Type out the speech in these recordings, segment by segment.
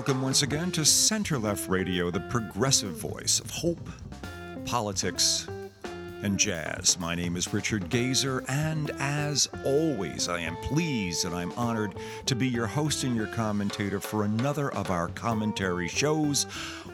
welcome once again to Center Left Radio, the progressive voice of hope, politics, and jazz. My name is Richard Gazer, and as always, I am pleased and I'm honored to be your host and your commentator for another of our commentary shows.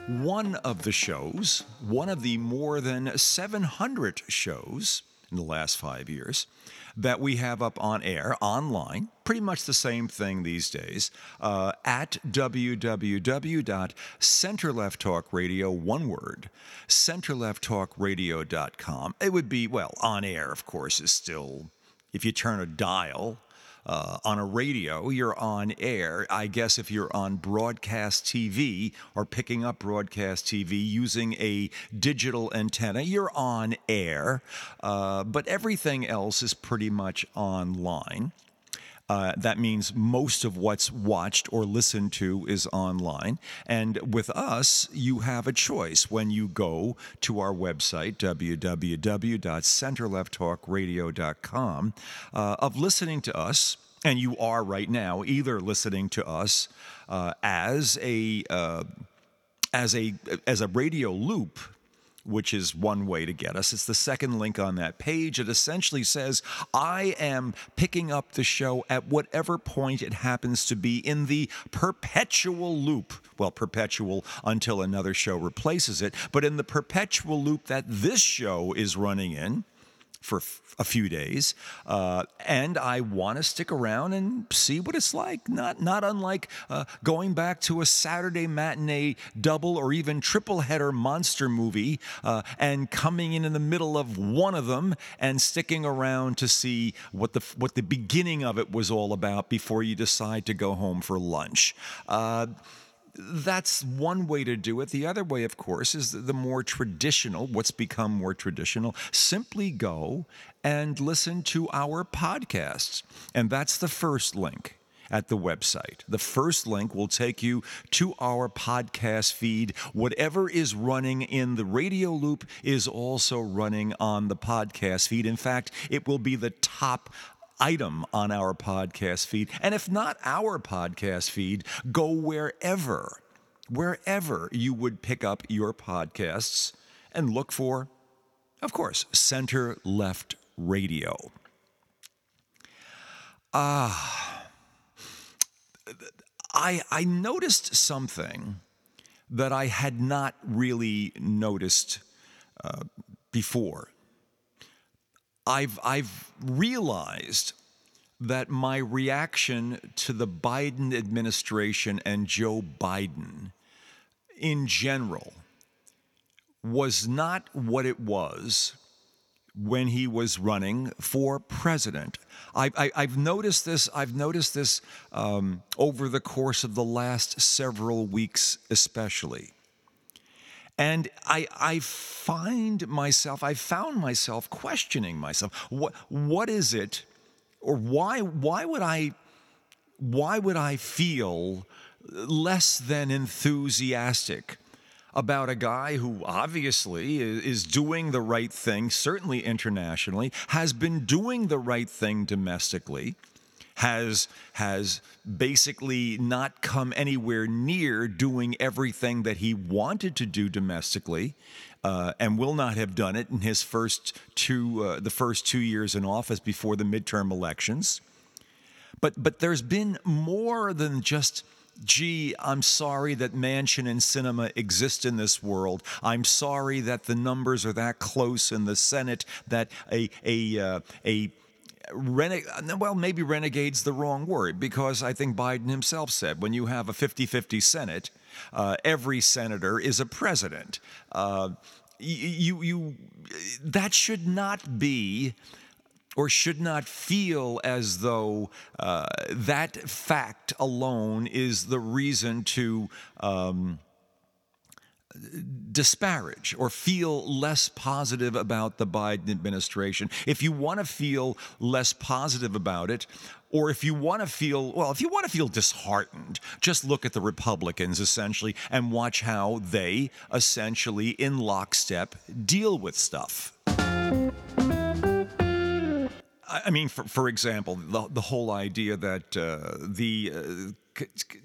One of the shows, one of the more than 700 shows in the last five years that we have up on air online, pretty much the same thing these days, uh, at www.centerlefttalkradio, one word, centerlefttalkradio.com. It would be, well, on air, of course, is still, if you turn a dial, uh, on a radio, you're on air. I guess if you're on broadcast TV or picking up broadcast TV using a digital antenna, you're on air. Uh, but everything else is pretty much online. Uh, that means most of what's watched or listened to is online. And with us, you have a choice when you go to our website, www.centerlefttalkradio.com, uh, of listening to us. And you are right now either listening to us uh, as a uh, as a as a radio loop which is one way to get us. It's the second link on that page. It essentially says, I am picking up the show at whatever point it happens to be in the perpetual loop. Well, perpetual until another show replaces it, but in the perpetual loop that this show is running in for a few days, uh, and I want to stick around and see what it's like. Not not unlike uh, going back to a Saturday matinee double or even triple header monster movie uh, and coming in in the middle of one of them and sticking around to see what the what the beginning of it was all about before you decide to go home for lunch. That's one way to do it. The other way, of course, is the more traditional, what's become more traditional. Simply go and listen to our podcasts. And that's the first link at the website. The first link will take you to our podcast feed. Whatever is running in the radio loop is also running on the podcast feed. In fact, it will be the top item on our podcast feed. And if not our podcast feed, go wherever, wherever you would pick up your podcasts and look for, of course, Center Left Radio. Ah. Uh, I, I noticed something that I had not really noticed uh, before. I've, I've realized that my reaction to the Biden administration and Joe Biden in general was not what it was when he was running for president. I, have noticed this. I've noticed this um, over the course of the last several weeks, especially. And I, I find myself, I found myself questioning myself. What, what is it, or why, why would I, why would I feel less than enthusiastic about a guy who obviously is doing the right thing, certainly internationally, has been doing the right thing domestically? Has has basically not come anywhere near doing everything that he wanted to do domestically, uh, and will not have done it in his first two uh, the first two years in office before the midterm elections. But but there's been more than just gee, I'm sorry that Manchin and Sinema exist in this world. I'm sorry that the numbers are that close in the Senate that a a uh, a Rene- well, maybe renegade's the wrong word because I think Biden himself said when you have a 50 50 Senate, uh, every senator is a president. Uh, you, you, that should not be or should not feel as though uh, that fact alone is the reason to. Um, disparage or feel less positive about the Biden administration. If you want to feel less positive about it, or if you want to feel, well, if you want to feel disheartened, just look at the Republicans essentially and watch how they essentially in lockstep deal with stuff. I mean, for, for example, the, the whole idea that uh, the uh,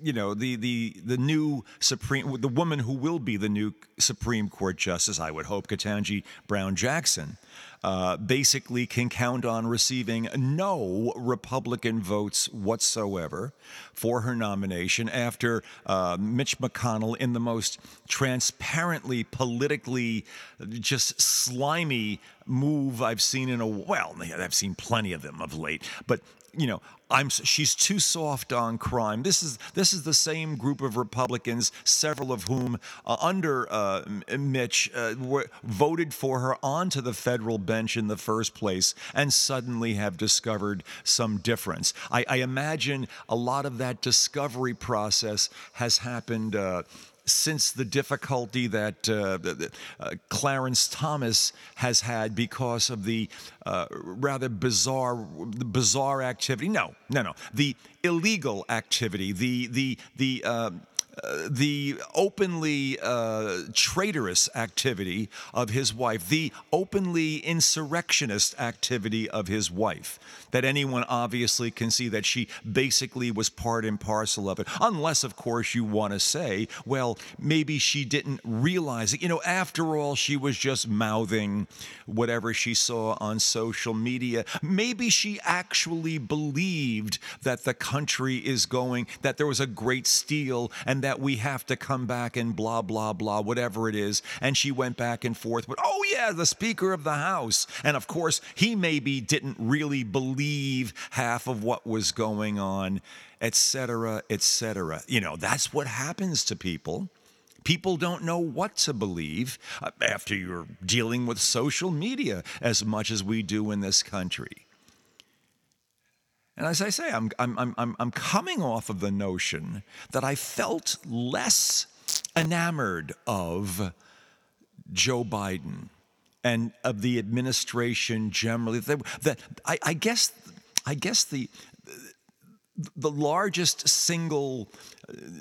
you know, the the the new Supreme, the woman who will be the new Supreme Court Justice, I would hope, Ketanji Brown Jackson, uh, basically can count on receiving no Republican votes whatsoever for her nomination after uh, Mitch McConnell, in the most transparently, politically, just slimy move I've seen in a well, I've seen plenty of them of late, but you know, I'm she's too soft on crime. This is this is the same group of Republicans, several of whom uh, under uh, Mitch uh, were, voted for her onto the federal bench in the first place, and suddenly have discovered some difference. I, I imagine a lot of that discovery process has happened uh, since the difficulty that uh, uh, Clarence Thomas has had because of the uh, rather bizarre, bizarre activity. No, no, no. The illegal activity, the the the the openly uh, traitorous activity of his wife, the openly insurrectionist activity of his wife, that anyone obviously can see that she basically was part and parcel of it. Unless, of course, you want to say, well, maybe she didn't realize it. You know, after all, she was just mouthing whatever she saw on social media. Maybe she actually believed that the country is going, that there was a great steal and that we have to come back and blah, blah, blah, whatever it is. And she went back and forth, but oh, yeah, the Speaker of the House. And of course, he maybe didn't really believe half of what was going on, etc., etc. You know, that's what happens to people. People don't know what to believe uh, after you're dealing with social media as much as we do in this country. And as I say, I'm, I'm, I'm, I'm coming off of the notion that I felt less enamored of Joe Biden and of the administration generally. That, I, I guess, I guess the the largest single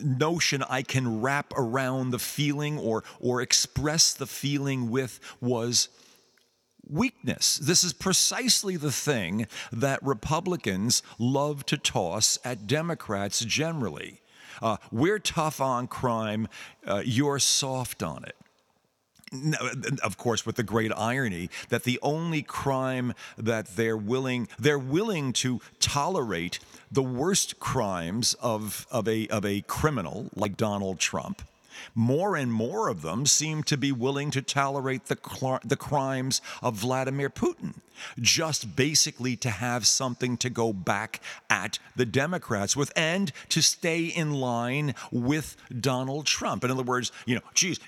notion I can wrap around the feeling or or express the feeling with was weakness. This is precisely the thing that Republicans love to toss at Democrats generally. Uh, we're tough on crime, uh, you're soft on it. Of course, with the great irony that the only crime that they're willing they're willing to tolerate the worst crimes of, of, a, of a criminal like Donald Trump more and more of them seem to be willing to tolerate the, the crimes of Vladimir Putin, just basically to have something to go back at the Democrats with and to stay in line with Donald Trump. In other words, you know, geez,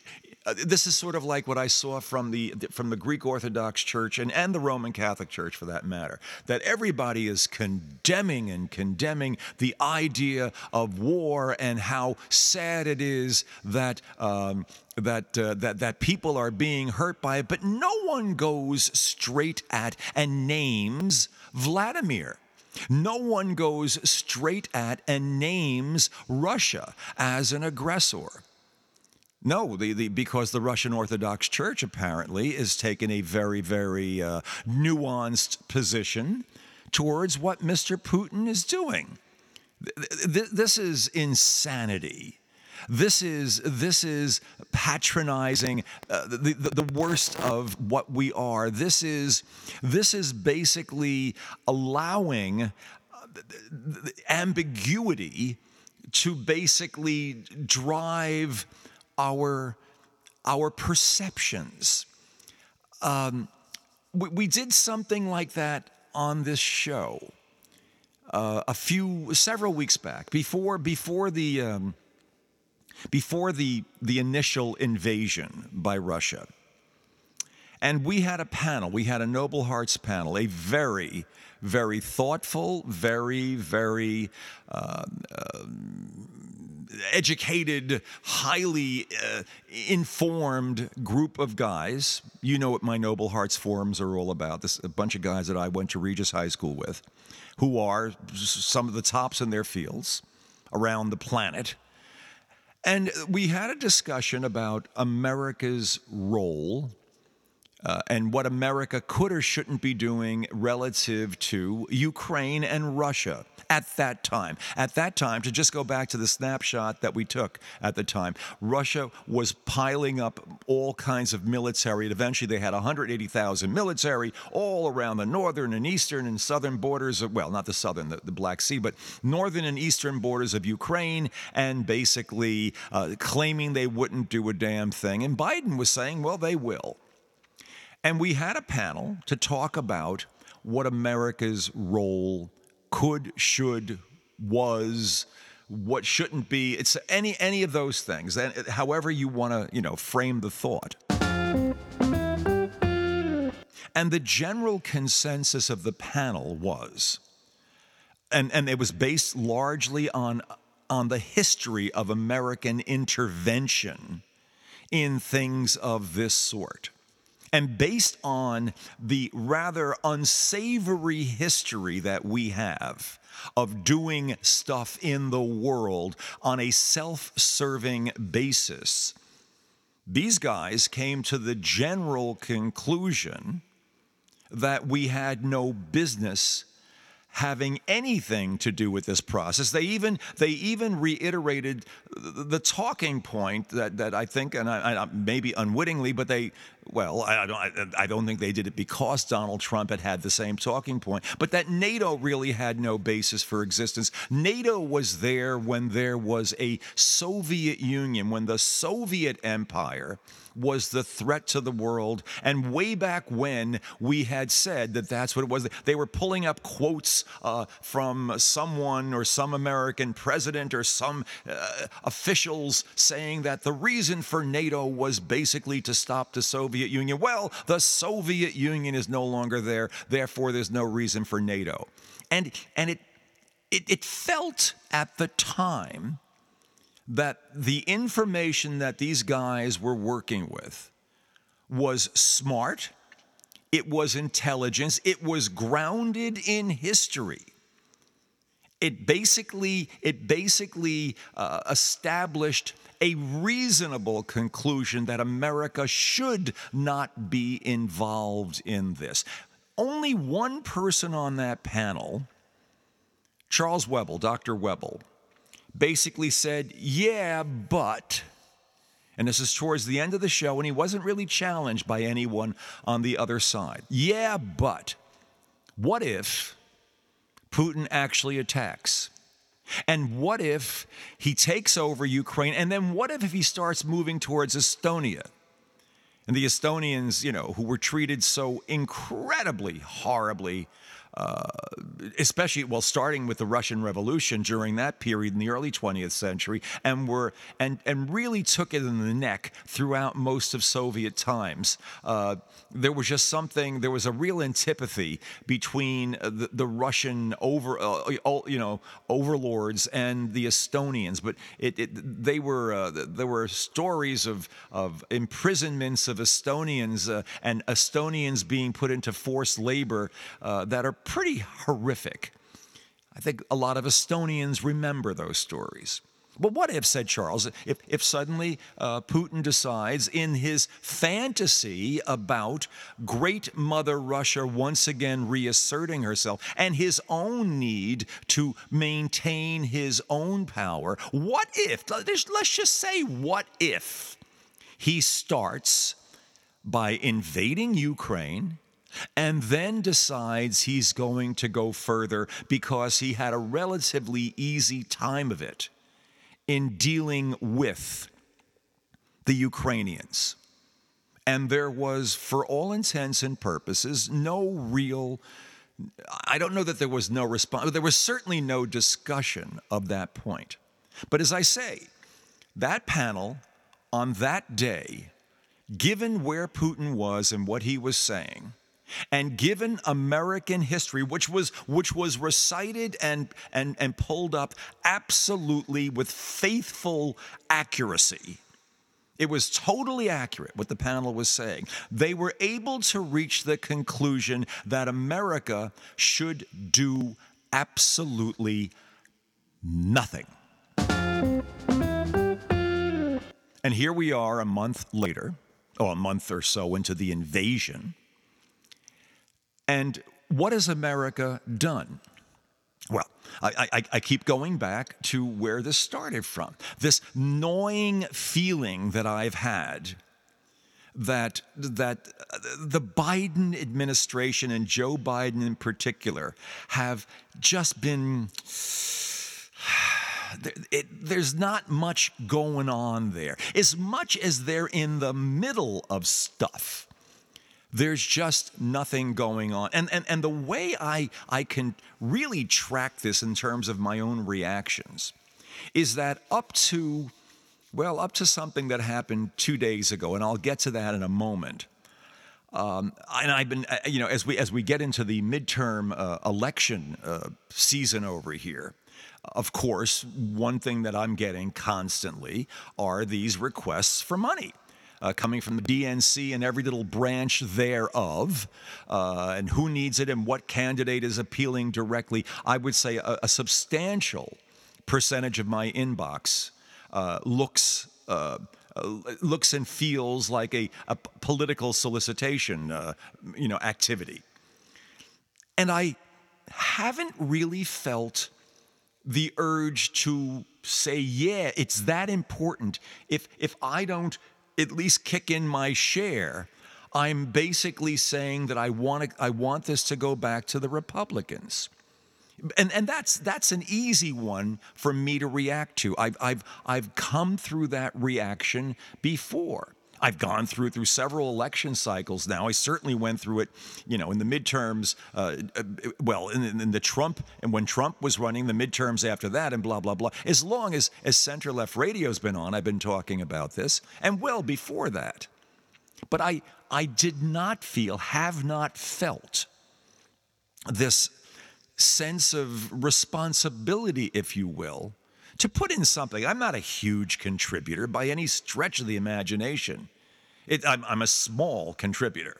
uh, this is sort of like what I saw from the from the Greek Orthodox Church and, and the Roman Catholic Church for that matter, that everybody is condemning and condemning the idea of war and how sad it is that um, that uh, that that people are being hurt by it, but no one goes straight at and names Vladimir. No one goes straight at and names Russia as an aggressor. No, the, the, because the Russian Orthodox Church apparently is taking a very, very uh, nuanced position towards what Mr. Putin is doing. This is insanity. This is this is patronizing uh, the, the, the worst of what we are. This is this is basically allowing uh, ambiguity to basically drive our, our perceptions. Um, we, we, did something like that on this show uh, a few, several weeks back, before, before the, um, before the, the initial invasion by Russia. And we had a panel, we had a Noble Hearts panel, a very, very thoughtful, very, very uh, educated, highly uh, informed group of guys. You know what my Noble Hearts forums are all about. This a bunch of guys that I went to Regis High School with, who are some of the tops in their fields around the planet. And we had a discussion about America's role uh, and what America could or shouldn't be doing relative to Ukraine and Russia at that time. At that time, to just go back to the snapshot that we took at the time, Russia was piling up all kinds of military. And eventually, they had 180,000 military all around the northern and eastern and southern borders of, well, not the southern, the, the Black Sea, but northern and eastern borders of Ukraine, and basically uh, claiming they wouldn't do a damn thing. And Biden was saying, well, they will. And we had a panel to talk about what America's role could, should, was, what shouldn't be. It's any any of those things. And however you want to, you know, frame the thought. And the general consensus of the panel was, and, and it was based largely on, on the history of American intervention in things of this sort. And based on the rather unsavory history that we have of doing stuff in the world on a self serving basis, these guys came to the general conclusion that we had no business having anything to do with this process. They even they even reiterated the talking point that, that I think, and I, I maybe unwittingly, but they well, I don't I don't think they did it because Donald Trump had had the same talking point, but that NATO really had no basis for existence. NATO was there when there was a Soviet Union, when the Soviet Empire was the threat to the world. And way back when we had said that that's what it was, they were pulling up quotes uh, from someone or some American president or some uh, officials saying that the reason for NATO was basically to stop the Soviet Union. Well, the Soviet Union is no longer there, therefore, there's no reason for NATO. And, and it, it, it felt at the time that the information that these guys were working with was smart, it was intelligence, it was grounded in history. It basically, it basically uh, established a reasonable conclusion that America should not be involved in this. Only one person on that panel, Charles Webble, Dr. Webble, basically said, Yeah, but. And this is towards the end of the show, and he wasn't really challenged by anyone on the other side. Yeah, but what if Putin actually attacks? And what if he takes over Ukraine? And then what if, he starts moving towards Estonia? And the Estonians, you know, who were treated so incredibly horribly uh, especially well, starting with the Russian Revolution during that period in the early 20th century, and were and and really took it in the neck throughout most of Soviet times. Uh, there was just something. There was a real antipathy between the, the Russian over uh, you know overlords and the Estonians, but it, it they were uh, there were stories of of imprisonments of Estonians and Estonians being put into forced labor that are pretty horrific. I think a lot of Estonians remember those stories. But what if, said Charles, if, if suddenly uh, Putin decides in his fantasy about great Mother Russia once again reasserting herself and his own need to maintain his own power? What if, let's just say, what if he starts by invading Ukraine? And then decides he's going to go further because he had a relatively easy time of it in dealing with the Ukrainians. And there was, for all intents and purposes, no real, I don't know that there was no response, there was certainly no discussion of that point. But as I say, that panel on that day, given where Putin was and what he was saying, and given American history, which was which was recited and and and pulled up absolutely with faithful accuracy. It was totally accurate what the panel was saying. They were able to reach the conclusion that America should do absolutely nothing. And here we are a month later or a month or so into the invasion. And what has America done? Well, I, I, I, keep going back to where this started from. This gnawing feeling that I've had that, that uh, the Biden administration and Joe Biden in particular have just been. It, there's not much going on there. As much as they're in the middle of stuff, there's just nothing going on. And, and, and the way I, I can really track this in terms of my own reactions is that up to, well, up to something that happened two days ago, and I'll get to that in a moment. Um, and I've been, uh, you know, as we as we get into the midterm uh, election uh, season over here, of course, one thing that I'm getting constantly are these requests for money uh, coming from the DNC and every little branch thereof, uh, and who needs it and what candidate is appealing directly. I would say a, a substantial percentage of my inbox uh, looks. Uh, uh, looks and feels like a, a political solicitation, uh, you know, activity, and I haven't really felt the urge to say, yeah, it's that important. If if I don't at least kick in my share, I'm basically saying that I want to, I want this to go back to the Republicans. And, and that's that's an easy one for me to react to. I've, I've, I've come through that reaction before. I've gone through through several election cycles now. I certainly went through it, you know, in the midterms. Uh, uh well, in, in, the Trump and when Trump was running, the midterms after that, and blah blah blah. As long as as center left radio's been on, I've been talking about this, and well before that. But I I did not feel, have not felt this sense of responsibility, if you will, to put in something. I'm not a huge contributor by any stretch of the imagination. It, I'm, I'm, a small contributor.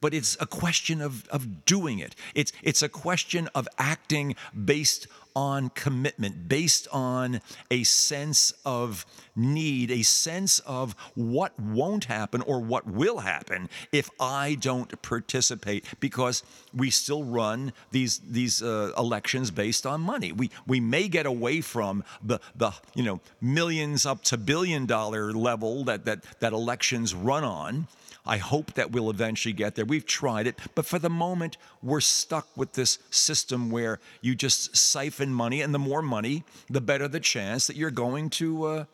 But it's a question of, of doing it. It's, it's a question of acting based on commitment, based on a sense of need, a sense of what won't happen or what will happen if I don't participate, because we still run these these uh, elections based on money. We we may get away from the the you know millions up to billion dollar level that that that elections run on I hope that we'll eventually get there. We've tried it, but for the moment, we're stuck with this system where you just siphon money, and the more money, the better the chance that you're going to. Uh,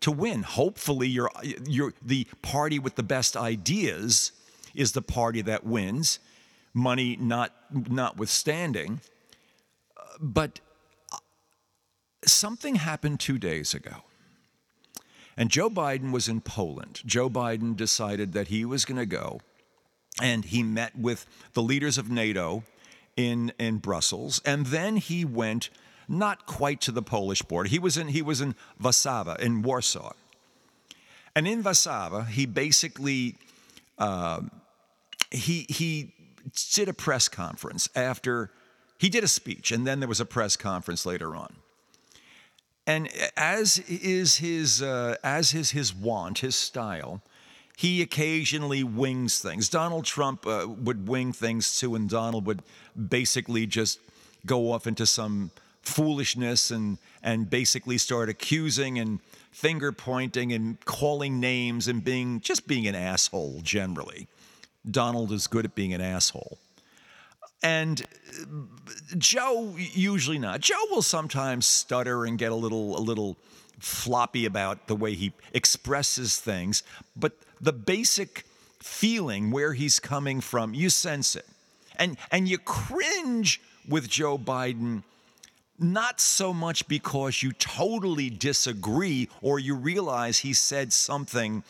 to win. Hopefully, you're, you're the party with the best ideas is the party that wins, money not notwithstanding. But uh, something happened two days ago. And Joe Biden was in Poland. Joe Biden decided that he was going to go, and he met with the leaders of NATO in, in Brussels. And then he went not quite to the Polish border. He was in, he was in in Warsaw. And in Warszawa, he basically uh, he, he did a press conference after he did a speech, and then there was a press conference later on. And as is his, uh, as is his want, his style, he occasionally wings things. Donald Trump uh, would wing things too, and Donald would basically just go off into some foolishness and and basically start accusing and finger pointing and calling names and being just being an asshole generally. Donald is good at being an asshole. And uh, Joe usually not. Joe will sometimes stutter and get a little a little floppy about the way he expresses things, but the basic feeling where he's coming from, you sense it. And and you cringe with Joe Biden not so much because you totally disagree or you realize he said something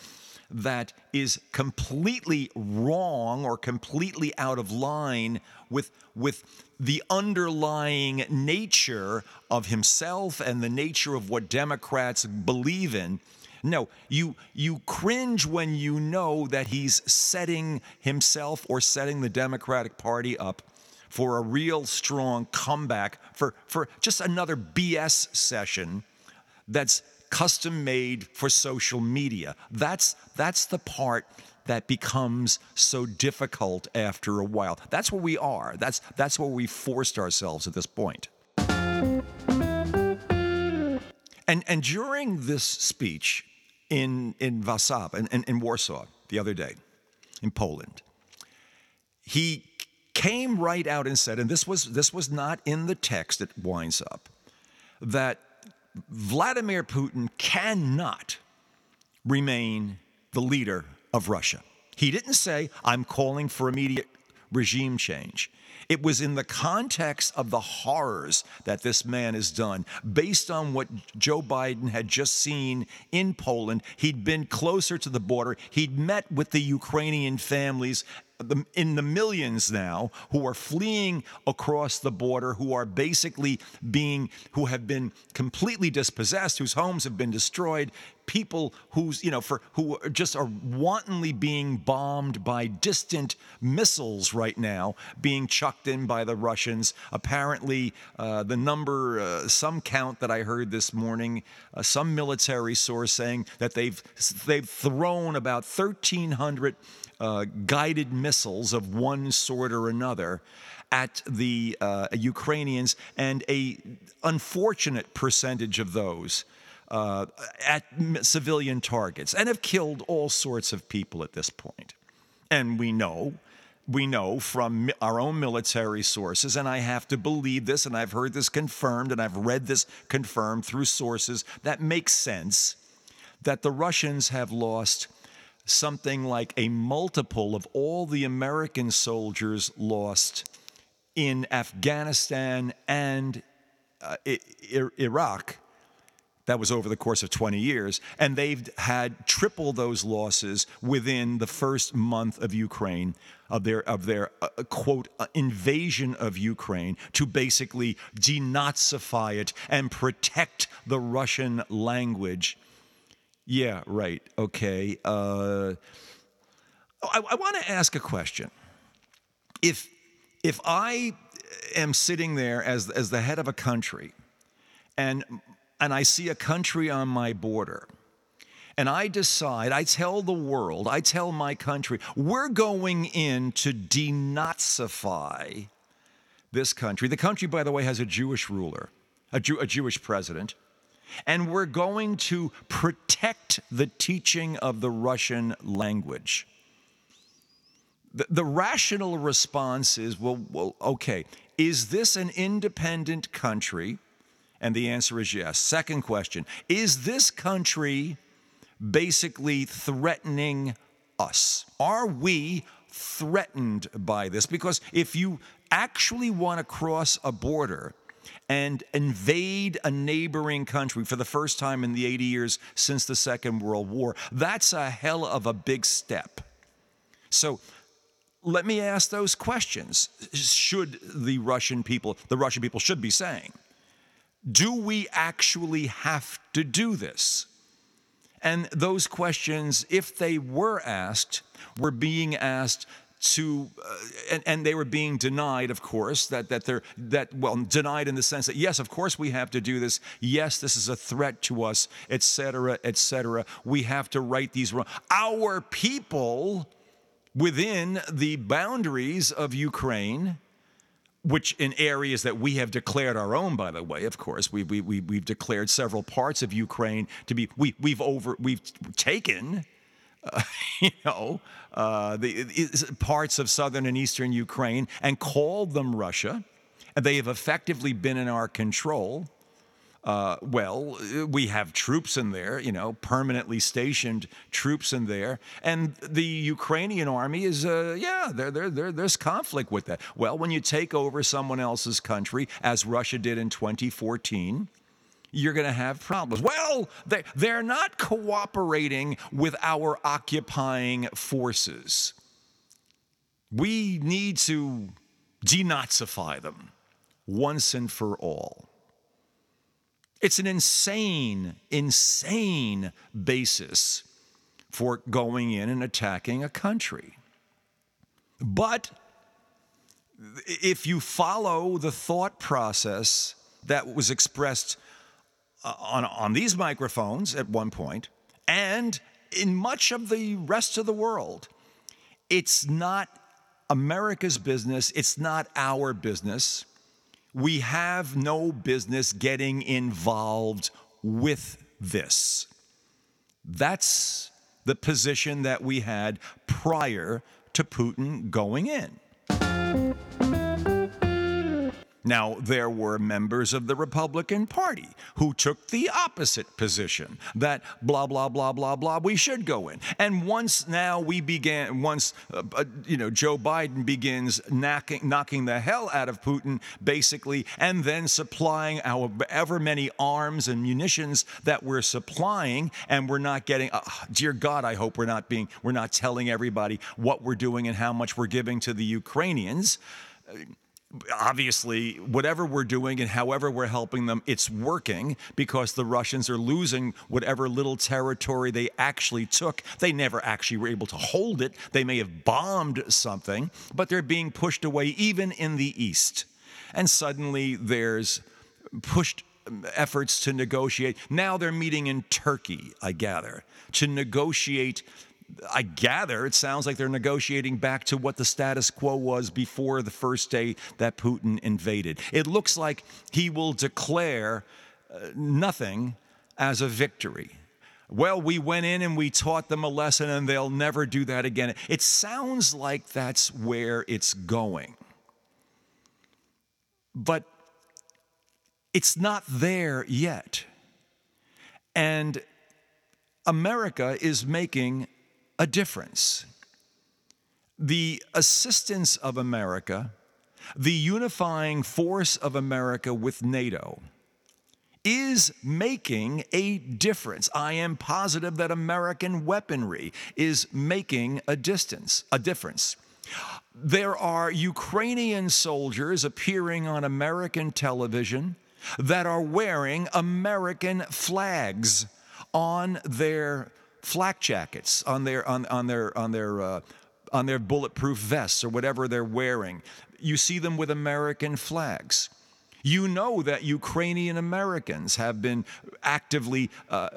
that is completely wrong or completely out of line with, with the underlying nature of himself and the nature of what Democrats believe in. No, you you cringe when you know that he's setting himself or setting the Democratic Party up for a real strong comeback for, for just another BS session that's custom made for social media. That's, that's the part that becomes so difficult after a while. That's where we are. That's, that's where we forced ourselves at this point. And, and during this speech in, in Warsaw, in, in, in Warsaw the other day, in Poland, he came right out and said, and this was, this was not in the text it winds up, that Vladimir Putin cannot remain the leader of Russia. He didn't say, I'm calling for immediate regime change. It was in the context of the horrors that this man has done. Based on what Joe Biden had just seen in Poland, he'd been closer to the border. He'd met with the Ukrainian families in the millions now who are fleeing across the border, who are basically being, who have been completely dispossessed, whose homes have been destroyed, people who's, you know, for who just are wantonly being bombed by distant missiles right now, being chucked in by the Russians. Apparently, uh, the number, uh, some count that I heard this morning, uh, some military source saying that they've they've thrown about 1,300 uh, guided missiles of one sort or another at the uh, Ukrainians, and a unfortunate percentage of those uh, at civilian targets, and have killed all sorts of people at this point. And we know. We know from our own military sources, and I have to believe this, and I've heard this confirmed, and I've read this confirmed through sources that makes sense, that the Russians have lost something like a multiple of all the American soldiers lost in Afghanistan and uh, Iraq. That was over the course of 20 years. And they've had triple those losses within the first month of Ukraine, of their, of their uh quote, uh, invasion of Ukraine to basically denazify it and protect the Russian language yeah, right. Okay. Uh, I, I want to ask a question. If if I am sitting there as as the head of a country, and and I see a country on my border, and I decide, I tell the world, I tell my country, we're going in to denazify this country. The country, by the way, has a Jewish ruler, a, Jew, a Jewish president and we're going to protect the teaching of the Russian language. The, the rational response is well, well, okay, is this an independent country? And the answer is yes. Second question Is this country basically threatening us? Are we threatened by this? Because if you actually want to cross a border, and invade a neighboring country for the first time in the 80 years since the Second World War. That's a hell of a big step. So let me ask those questions. Should the Russian people, the Russian people should be saying, do we actually have to do this? And those questions, if they were asked, were being asked to, uh, and, and, they were being denied, of course, that, that they're, that, well, denied in the sense that, yes, of course we have to do this. Yes, this is a threat to us, et cetera, et cetera. We have to right these wrongs. Our people within the boundaries of Ukraine, which in areas that we have declared our own, by the way, of course, we, we, we, we've declared several parts of Ukraine to be, we, we've over, we've taken uh, you know, uh, the parts of southern and eastern Ukraine and called them Russia. And they have effectively been in our control. Uh, well, we have troops in there, you know, permanently stationed troops in there. And the Ukrainian army is, uh, yeah, there, there, there, there's conflict with that. Well, when you take over someone else's country, as Russia did in 2014, you're going to have problems. Well, they, they're not cooperating with our occupying forces. We need to denazify them once and for all. It's an insane, insane basis for going in and attacking a country. But if you follow the thought process that was expressed Uh, on, on these microphones at one point, and in much of the rest of the world, it's not America's business, it's not our business. We have no business getting involved with this. That's the position that we had prior to Putin going in. Now, there were members of the Republican Party who took the opposite position that blah, blah, blah, blah, blah, we should go in. And once now we began, once, uh, uh, you know, Joe Biden begins knocking, knocking the hell out of Putin, basically, and then supplying however many arms and munitions that we're supplying, and we're not getting, uh, dear God, I hope we're not being, we're not telling everybody what we're doing and how much we're giving to the Ukrainians obviously, whatever we're doing and however we're helping them, it's working because the Russians are losing whatever little territory they actually took. They never actually were able to hold it. They may have bombed something, but they're being pushed away even in the east. And suddenly there's pushed efforts to negotiate. Now they're meeting in Turkey, I gather, to negotiate I gather it sounds like they're negotiating back to what the status quo was before the first day that Putin invaded. It looks like he will declare uh, nothing as a victory. Well, we went in and we taught them a lesson and they'll never do that again. It sounds like that's where it's going. But it's not there yet. And America is making a difference. The assistance of America, the unifying force of America with NATO, is making a difference. I am positive that American weaponry is making a distance, a difference. There are Ukrainian soldiers appearing on American television that are wearing American flags on their flak jackets on their on, on their on their uh, on their bulletproof vests or whatever they're wearing. You see them with American flags. You know that Ukrainian Americans have been actively uh,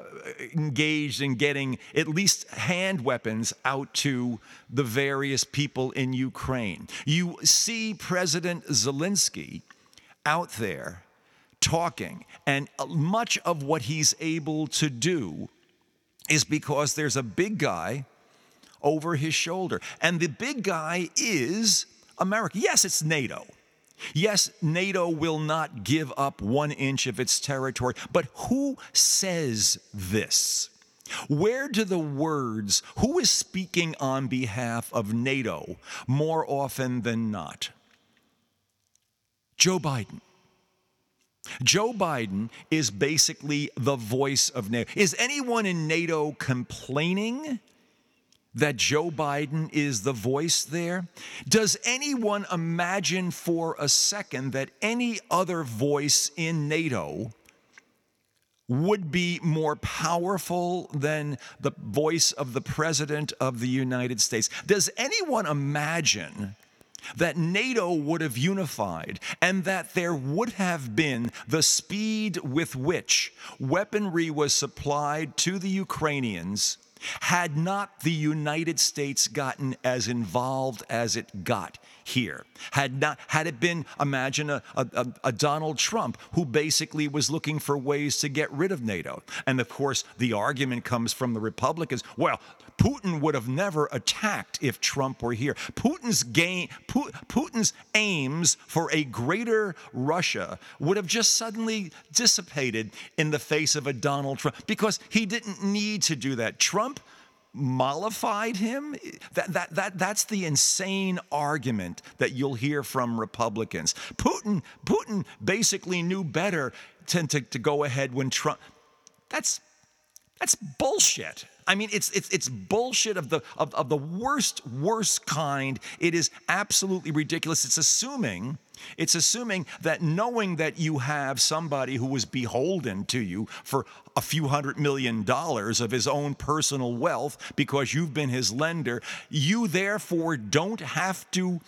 engaged in getting at least hand weapons out to the various people in Ukraine. You see President Zelensky out there talking, and much of what he's able to do is because there's a big guy over his shoulder. And the big guy is America. Yes, it's NATO. Yes, NATO will not give up one inch of its territory, but who says this? Where do the words, who is speaking on behalf of NATO more often than not? Joe Biden. Joe Biden is basically the voice of NATO. Is anyone in NATO complaining that Joe Biden is the voice there? Does anyone imagine for a second that any other voice in NATO would be more powerful than the voice of the President of the United States? Does anyone imagine? That NATO would have unified and that there would have been the speed with which weaponry was supplied to the Ukrainians had not the United States gotten as involved as it got here. Had not had it been, imagine a, a, a, Donald Trump who basically was looking for ways to get rid of NATO. And of course, the argument comes from the Republicans. Well, Putin would have never attacked if Trump were here. Putin's game, Putin's aims for a greater Russia would have just suddenly dissipated in the face of a Donald Trump because he didn't need to do that. Trump mollified him. That, that, that, that's the insane argument that you'll hear from Republicans. Putin, Putin basically knew better to, to, to go ahead when Trump. That's, that's bullshit. I mean, it's, it's, it's bullshit of the, of, of the worst, worst kind. It is absolutely ridiculous. It's assuming it's assuming that knowing that you have somebody who was beholden to you for a few hundred million dollars of his own personal wealth because you've been his lender, you therefore don't have to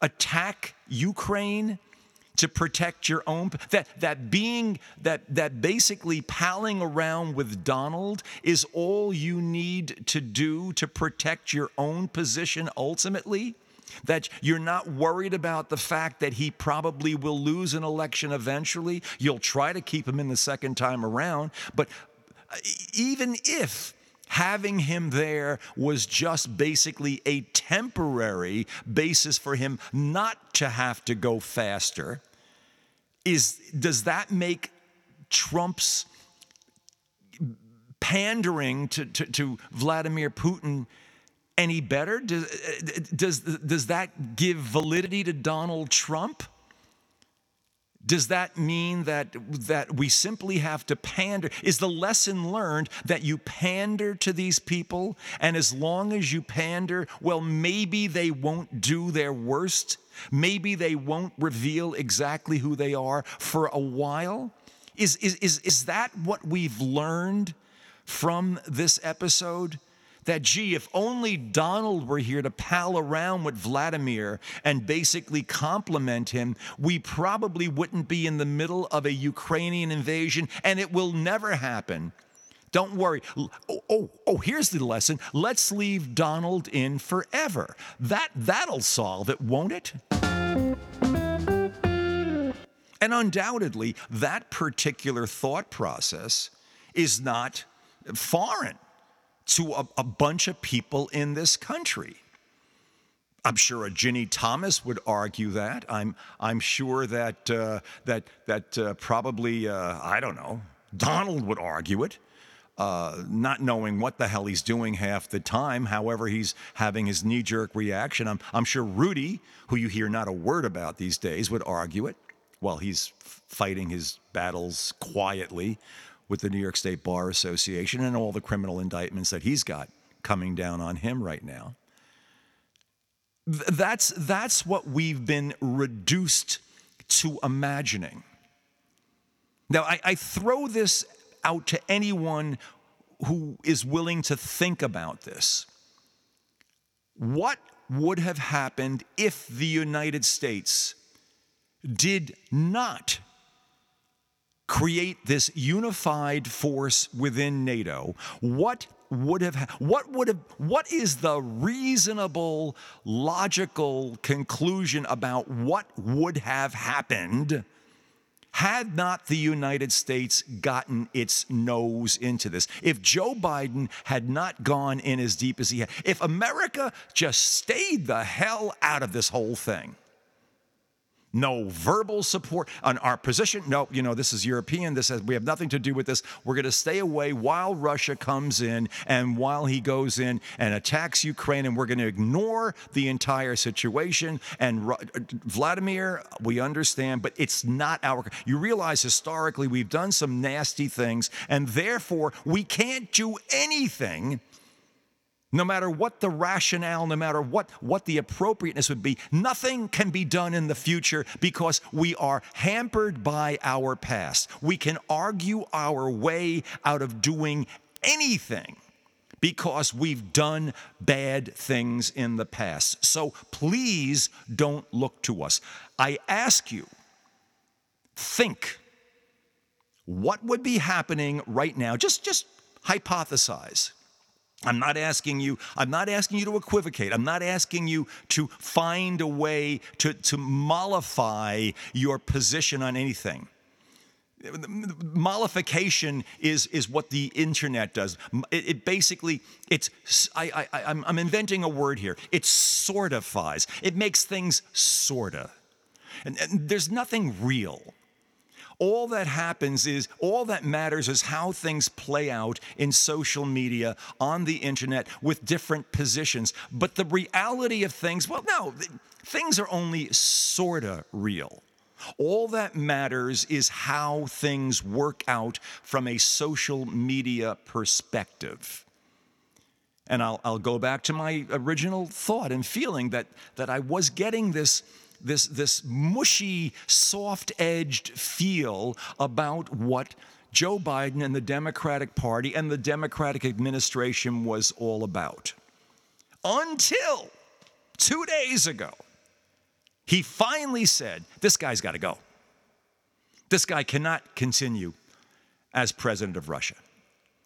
attack Ukraine. To protect your own that that being that that basically palling around with Donald is all you need to do to protect your own position ultimately? That you're not worried about the fact that he probably will lose an election eventually? You'll try to keep him in the second time around but uh, even if having him there was just basically a temporary basis for him not to have to go faster. Is, does that make Trump's pandering to, to, to Vladimir Putin any better? Does, does, does that give validity to Donald Trump? Does that mean that, that we simply have to pander? Is the lesson learned that you pander to these people? And as long as you pander, well, maybe they won't do their worst. Maybe they won't reveal exactly who they are for a while. Is, is, is, is that what we've learned from this episode? That, gee, if only Donald were here to pal around with Vladimir and basically compliment him, we probably wouldn't be in the middle of a Ukrainian invasion, and it will never happen. Don't worry. Oh, oh, oh, here's the lesson. Let's leave Donald in forever. That that'll solve it, won't it? And undoubtedly, that particular thought process is not foreign to a, a bunch of people in this country. I'm sure a Ginni Thomas would argue that. I'm, I'm sure that, uh, that, that uh, probably, uh, I don't know, Donald would argue it, uh, not knowing what the hell he's doing half the time. However, he's having his knee jerk reaction. I'm, I'm sure Rudy, who you hear not a word about these days, would argue it while he's fighting his battles quietly with the New York State Bar Association and all the criminal indictments that he's got coming down on him right now. That's, that's what we've been reduced to imagining. Now, I, I throw this out to anyone who is willing to think about this. What would have happened if the United States did not create this unified force within NATO, what would have what would have what is the reasonable logical conclusion about what would have happened had not the United States gotten its nose into this, if Joe Biden had not gone in as deep as he had, if America just stayed the hell out of this whole thing, no verbal support on our position. No, you know, this is European. This has, we have nothing to do with this. We're going to stay away while Russia comes in and while he goes in and attacks Ukraine, and we're going to ignore the entire situation. And Vladimir, we understand, but it's not our. You realize historically we've done some nasty things, and therefore we can't do anything no matter what the rationale, no matter what, what the appropriateness would be, nothing can be done in the future because we are hampered by our past. We can argue our way out of doing anything because we've done bad things in the past. So please don't look to us. I ask you, think what would be happening right now? Just, just hypothesize I'm not asking you, I'm not asking you to equivocate. I'm not asking you to find a way to, to mollify your position on anything. Mollification is, is what the internet does. It, it basically, it's, I, I, I'm, I'm inventing a word here. It sortifies. It makes things sorta. And, and there's nothing real all that happens is, all that matters is how things play out in social media, on the internet, with different positions. But the reality of things, well, no, things are only sorta real. All that matters is how things work out from a social media perspective. And I'll, I'll go back to my original thought and feeling that, that I was getting this this, this mushy, soft edged feel about what Joe Biden and the Democratic Party and the Democratic administration was all about. Until two days ago, he finally said, This guy's got to go. This guy cannot continue as president of Russia.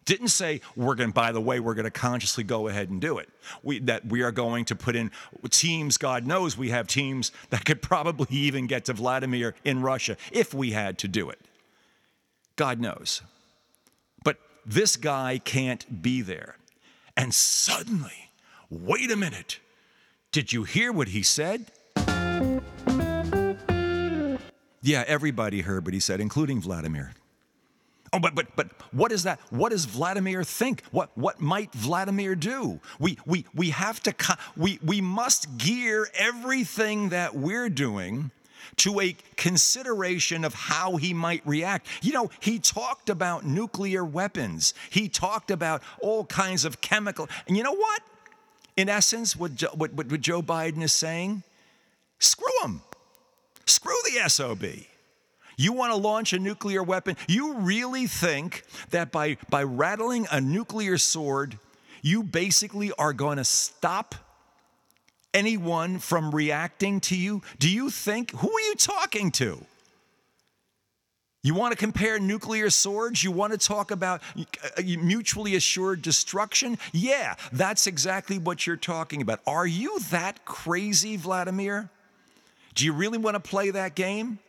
Didn't say we're going. By the way, we're going to consciously go ahead and do it. We, that we are going to put in teams. God knows we have teams that could probably even get to Vladimir in Russia if we had to do it. God knows. But this guy can't be there. And suddenly, wait a minute. Did you hear what he said? Yeah, everybody heard what he said, including Vladimir. Oh, but but but what is that? What does Vladimir think? What what might Vladimir do? We we we have to we we must gear everything that we're doing to a consideration of how he might react. You know, he talked about nuclear weapons. He talked about all kinds of chemical. And you know what? In essence, what, Joe, what, what Joe Biden is saying, screw him. Screw the SOB. You want to launch a nuclear weapon? You really think that by, by rattling a nuclear sword, you basically are going to stop anyone from reacting to you? Do you think, who are you talking to? You want to compare nuclear swords? You want to talk about uh, mutually assured destruction? Yeah, that's exactly what you're talking about. Are you that crazy, Vladimir? Do you really want to play that game?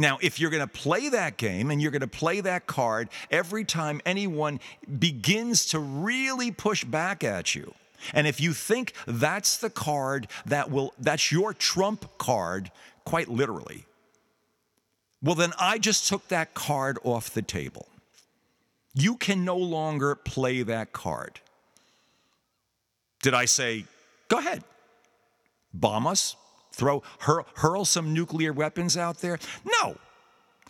Now, if you're going to play that game and you're going to play that card every time anyone begins to really push back at you, and if you think that's the card that will, that's your trump card, quite literally, well, then I just took that card off the table. You can no longer play that card. Did I say, go ahead, bomb us, throw, hurl, hurl some nuclear weapons out there? No,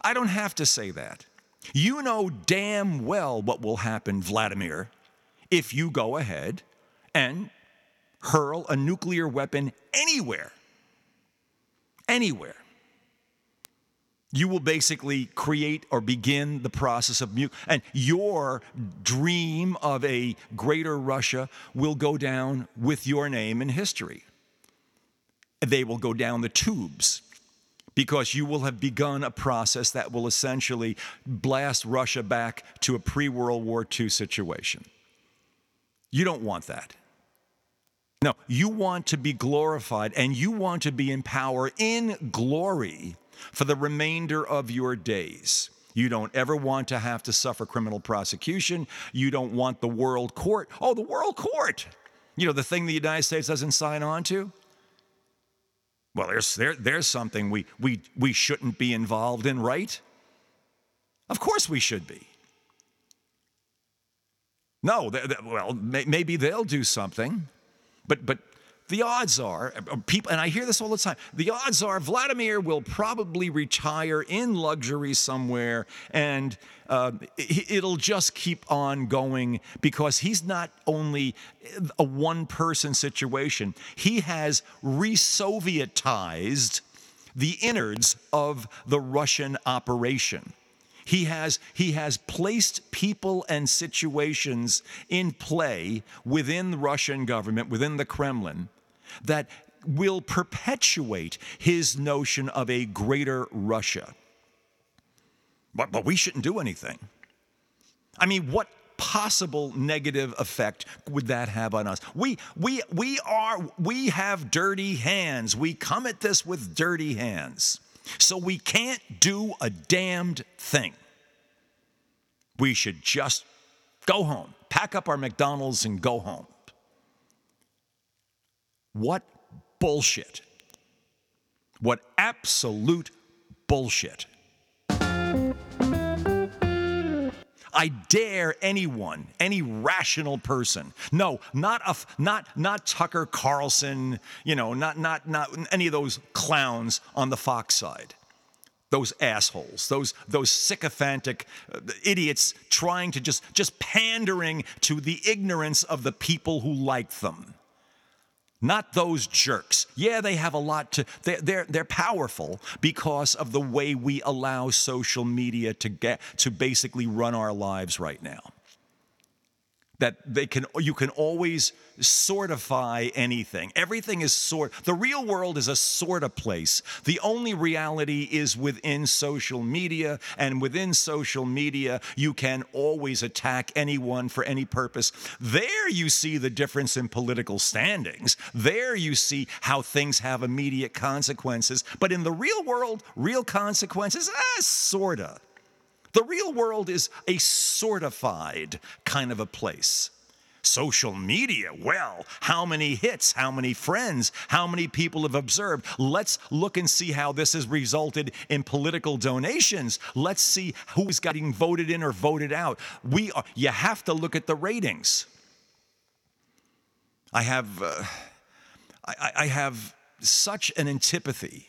I don't have to say that. You know damn well what will happen, Vladimir, if you go ahead and hurl a nuclear weapon anywhere. Anywhere. You will basically create or begin the process of and your dream of a greater Russia will go down with your name in history. They will go down the tubes because you will have begun a process that will essentially blast Russia back to a pre World War II situation. You don't want that. No, you want to be glorified and you want to be in power in glory for the remainder of your days. You don't ever want to have to suffer criminal prosecution. You don't want the world court. Oh, the world court. You know, the thing the United States doesn't sign on to? Well, there's, there, there's something we, we, we shouldn't be involved in, right? Of course we should be. No, they, they, well, may, maybe they'll do something, but, but the odds are, uh, people, and I hear this all the time, the odds are Vladimir will probably retire in luxury somewhere and uh, it'll just keep on going because he's not only a one person situation, he has re Sovietized the innards of the Russian operation. He has, he has placed people and situations in play within the Russian government, within the Kremlin, that will perpetuate his notion of a greater Russia. But, but we shouldn't do anything. I mean, what possible negative effect would that have on us? We, we, we, are, we have dirty hands. We come at this with dirty hands. So we can't do a damned thing. We should just go home, pack up our McDonald's and go home. What bullshit. What absolute bullshit. I dare anyone, any rational person. No, not a, not not Tucker Carlson, you know, not not not any of those clowns on the Fox side. Those assholes, those those sycophantic uh, idiots trying to just just pandering to the ignorance of the people who like them not those jerks. Yeah, they have a lot to, they're, they're, they're powerful because of the way we allow social media to get, to basically run our lives right now. That they can you can always sortify anything. Everything is sort the real world is a sort of place. The only reality is within social media and within social media you can always attack anyone for any purpose. There you see the difference in political standings. There you see how things have immediate consequences. But in the real world real consequences ah sorta the real world is a sortified kind of a place. Social media, well, how many hits, how many friends, how many people have observed? Let's look and see how this has resulted in political donations. Let's see who's getting voted in or voted out. We are, you have to look at the ratings. I have, uh, I, I have such an antipathy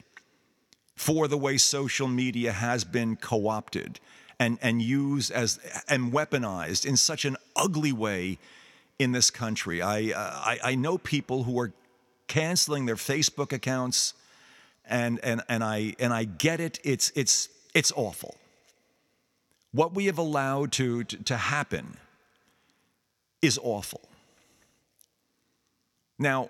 for the way social media has been co opted and, and used as and weaponized in such an ugly way in this country. I, uh, I, I know people who are canceling their Facebook accounts, and, and, and, I, and I get it. It's, it's, it's awful. What we have allowed to, to, to happen is awful. Now,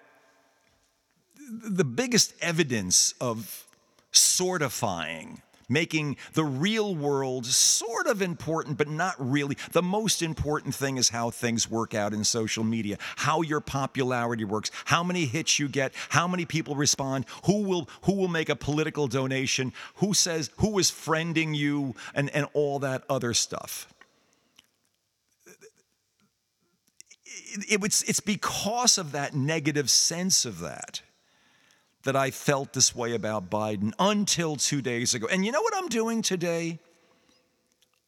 the biggest evidence of sortifying making the real world sort of important, but not really. The most important thing is how things work out in social media, how your popularity works, how many hits you get, how many people respond, who will who will make a political donation, who says who is friending you, and, and all that other stuff. It, it's, it's because of that negative sense of that that I felt this way about Biden until two days ago. And you know what I'm doing today?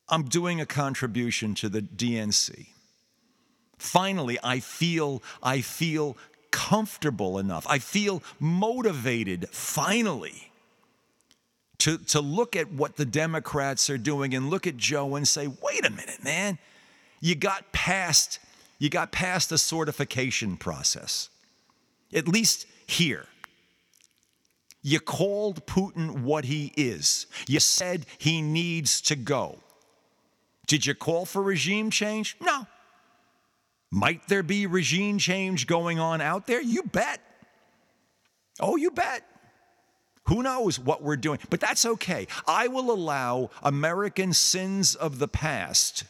I'm doing a contribution to the DNC. Finally, I feel, I feel comfortable enough. I feel motivated, finally, to, to look at what the Democrats are doing and look at Joe and say, wait a minute, man, you got past, you got past the sortification process. At least here. You called Putin what he is. You said he needs to go. Did you call for regime change? No. Might there be regime change going on out there? You bet. Oh, you bet. Who knows what we're doing? But that's okay. I will allow American sins of the past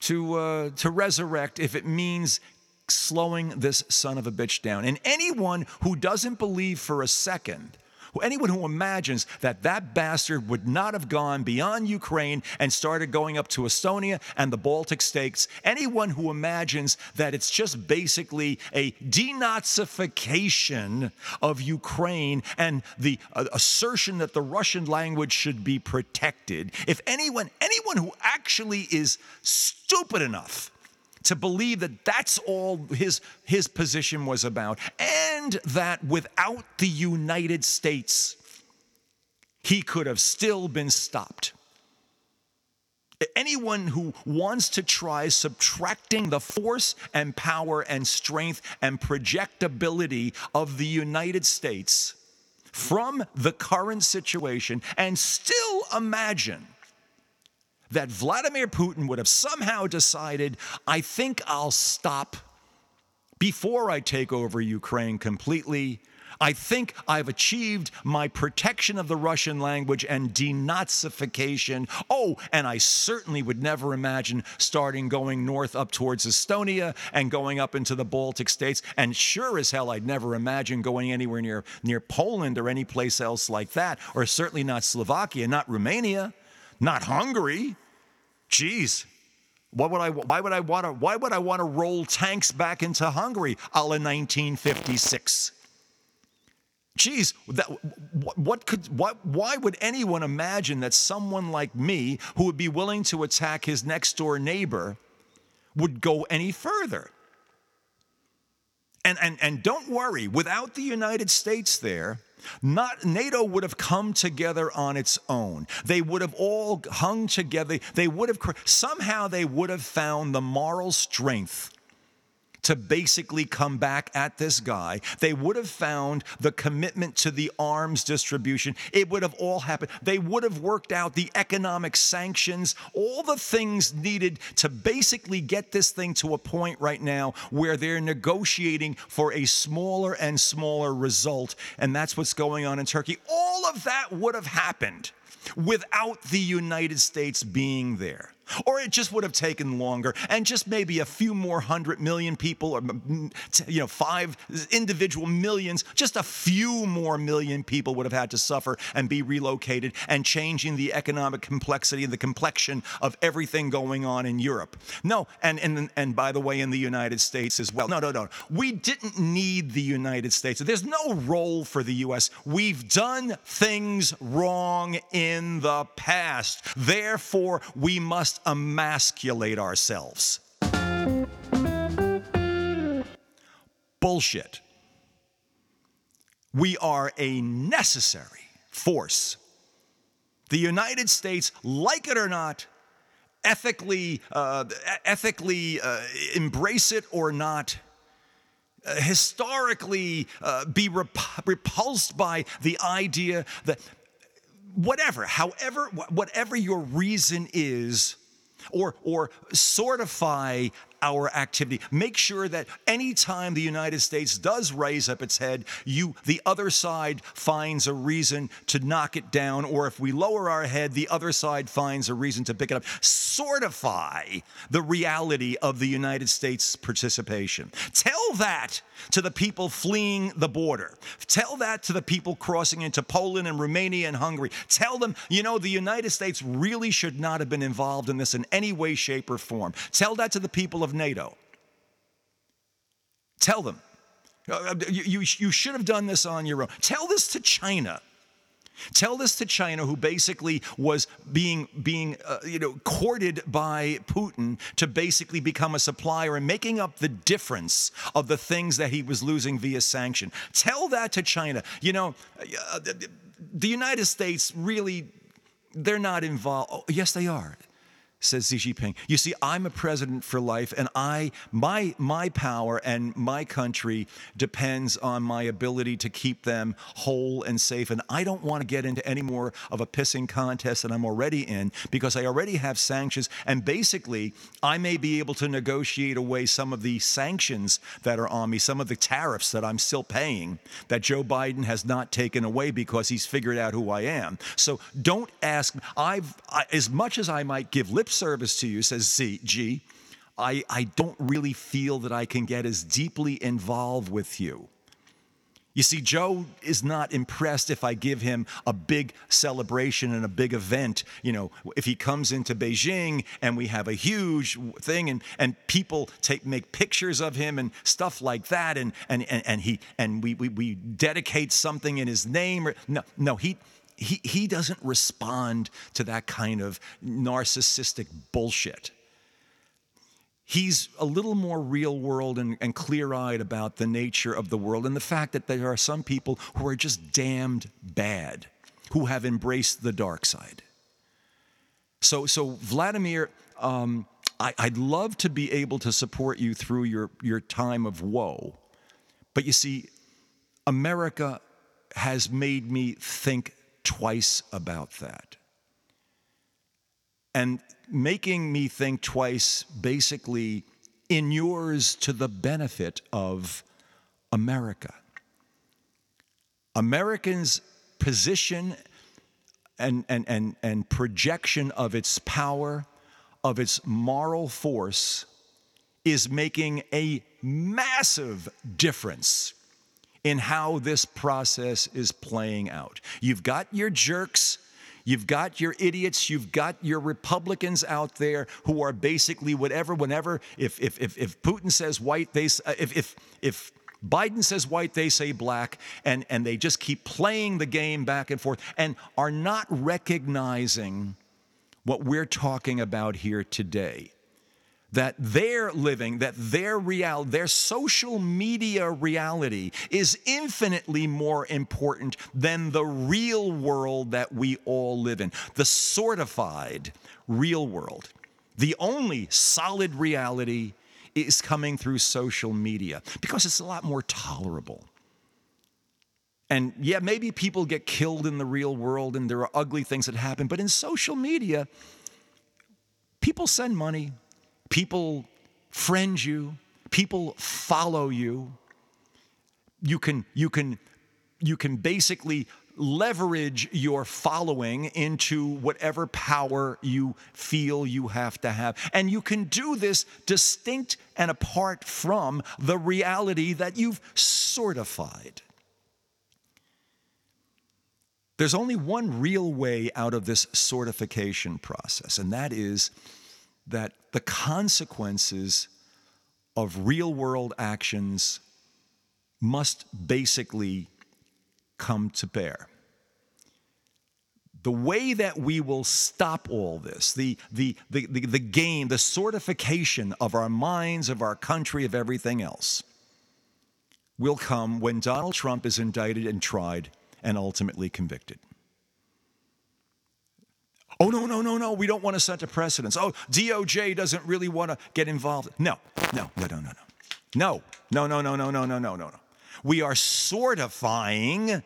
to, uh, to resurrect if it means slowing this son of a bitch down. And anyone who doesn't believe for a second, anyone who imagines that that bastard would not have gone beyond Ukraine and started going up to Estonia and the Baltic states, anyone who imagines that it's just basically a denazification of Ukraine and the uh, assertion that the Russian language should be protected, if anyone, anyone who actually is stupid enough to believe that that's all his, his position was about, and that without the United States, he could have still been stopped. Anyone who wants to try subtracting the force and power and strength and projectability of the United States from the current situation and still imagine that Vladimir Putin would have somehow decided, I think I'll stop before I take over Ukraine completely. I think I've achieved my protection of the Russian language and denazification. Oh, and I certainly would never imagine starting going north up towards Estonia and going up into the Baltic states. And sure as hell, I'd never imagine going anywhere near, near Poland or any place else like that, or certainly not Slovakia, not Romania not Hungary. Geez, what would I, why would I want to, why would I want to roll tanks back into Hungary a la 1956? Geez, that, what could, what, why would anyone imagine that someone like me, who would be willing to attack his next door neighbor, would go any further? And, and, and don't worry, without the United States there, not NATO would have come together on its own. They would have all hung together. They would have somehow they would have found the moral strength to basically come back at this guy. They would have found the commitment to the arms distribution. It would have all happened. They would have worked out the economic sanctions, all the things needed to basically get this thing to a point right now where they're negotiating for a smaller and smaller result. And that's what's going on in Turkey. All of that would have happened without the United States being there. Or it just would have taken longer, and just maybe a few more hundred million people, or mm, mm, you know, five individual millions, just a few more million people would have had to suffer and be relocated, and changing the economic complexity and the complexion of everything going on in Europe. No, and and and by the way, in the United States as well. No, no, no. We didn't need the United States. There's no role for the U.S. We've done things wrong in the past. Therefore, we must emasculate ourselves. Bullshit. We are a necessary force. The United States, like it or not, ethically, uh, ethically uh, embrace it or not, uh, historically uh, be rep- repulsed by the idea that whatever, however, whatever your reason is, or, or sortify our activity. Make sure that anytime the United States does raise up its head, you the other side finds a reason to knock it down, or if we lower our head, the other side finds a reason to pick it up. Sortify the reality of the United States participation. Tell that to the people fleeing the border. Tell that to the people crossing into Poland and Romania and Hungary. Tell them, you know, the United States really should not have been involved in this in any way, shape, or form. Tell that to the people of NATO. Tell them. Uh, you, you, you should have done this on your own. Tell this to China. Tell this to China, who basically was being being uh, you know courted by Putin to basically become a supplier and making up the difference of the things that he was losing via sanction. Tell that to China. You know, uh, the United States really they're not involved. Oh, yes, they are says Xi Jinping. You see, I'm a president for life, and I my my power and my country depends on my ability to keep them whole and safe. And I don't want to get into any more of a pissing contest that I'm already in because I already have sanctions. And basically, I may be able to negotiate away some of the sanctions that are on me, some of the tariffs that I'm still paying that Joe Biden has not taken away because he's figured out who I am. So don't ask. I've I, as much as I might give lip service to you, says Z, G, I, I don't really feel that I can get as deeply involved with you. You see, Joe is not impressed if I give him a big celebration and a big event. You know, if he comes into Beijing and we have a huge thing and, and people take make pictures of him and stuff like that, and and, and, and he and we, we we dedicate something in his name. Or, no, no, he he, he doesn't respond to that kind of narcissistic bullshit. He's a little more real world and, and clear eyed about the nature of the world and the fact that there are some people who are just damned bad, who have embraced the dark side. So, so Vladimir, um, I, I'd love to be able to support you through your, your time of woe. But you see, America has made me think twice about that. And making me think twice basically inures to the benefit of America. Americans' position and, and, and, and projection of its power, of its moral force, is making a massive difference in how this process is playing out. You've got your jerks. You've got your idiots, you've got your Republicans out there who are basically whatever, whenever, if, if, if, if Putin says white, they, if, if, if Biden says white, they say black, and, and they just keep playing the game back and forth and are not recognizing what we're talking about here today that their living, that their reality, their social media reality is infinitely more important than the real world that we all live in, the sortified real world. The only solid reality is coming through social media because it's a lot more tolerable. And yeah, maybe people get killed in the real world and there are ugly things that happen, but in social media, people send money, people friend you, people follow you. You can, you can, you can basically leverage your following into whatever power you feel you have to have. And you can do this distinct and apart from the reality that you've sortified. There's only one real way out of this sortification process, and that is that the consequences of real world actions must basically come to bear. The way that we will stop all this, the, the, the, the, the game, the sortification of our minds, of our country, of everything else, will come when Donald Trump is indicted and tried and ultimately convicted. Oh, no, no, no, no, we don't want to set a precedence. Oh, DOJ doesn't really want to get involved. No, no, no, no, no, no. No, no, no, no, no, no, no, no, no. No. We are sortifying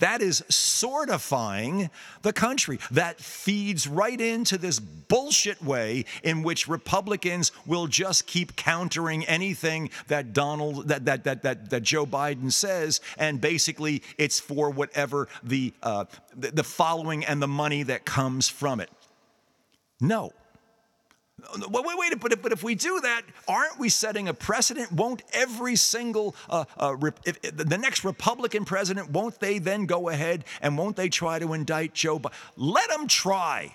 that is sortifying the country. That feeds right into this bullshit way in which Republicans will just keep countering anything that Donald that that that that, that Joe Biden says, and basically it's for whatever the uh, the, the following and the money that comes from it. No, Wait, wait, wait, but if, but if we do that, aren't we setting a precedent? Won't every single, uh, uh, if, if the next Republican president, won't they then go ahead and won't they try to indict Joe Biden? Let them try.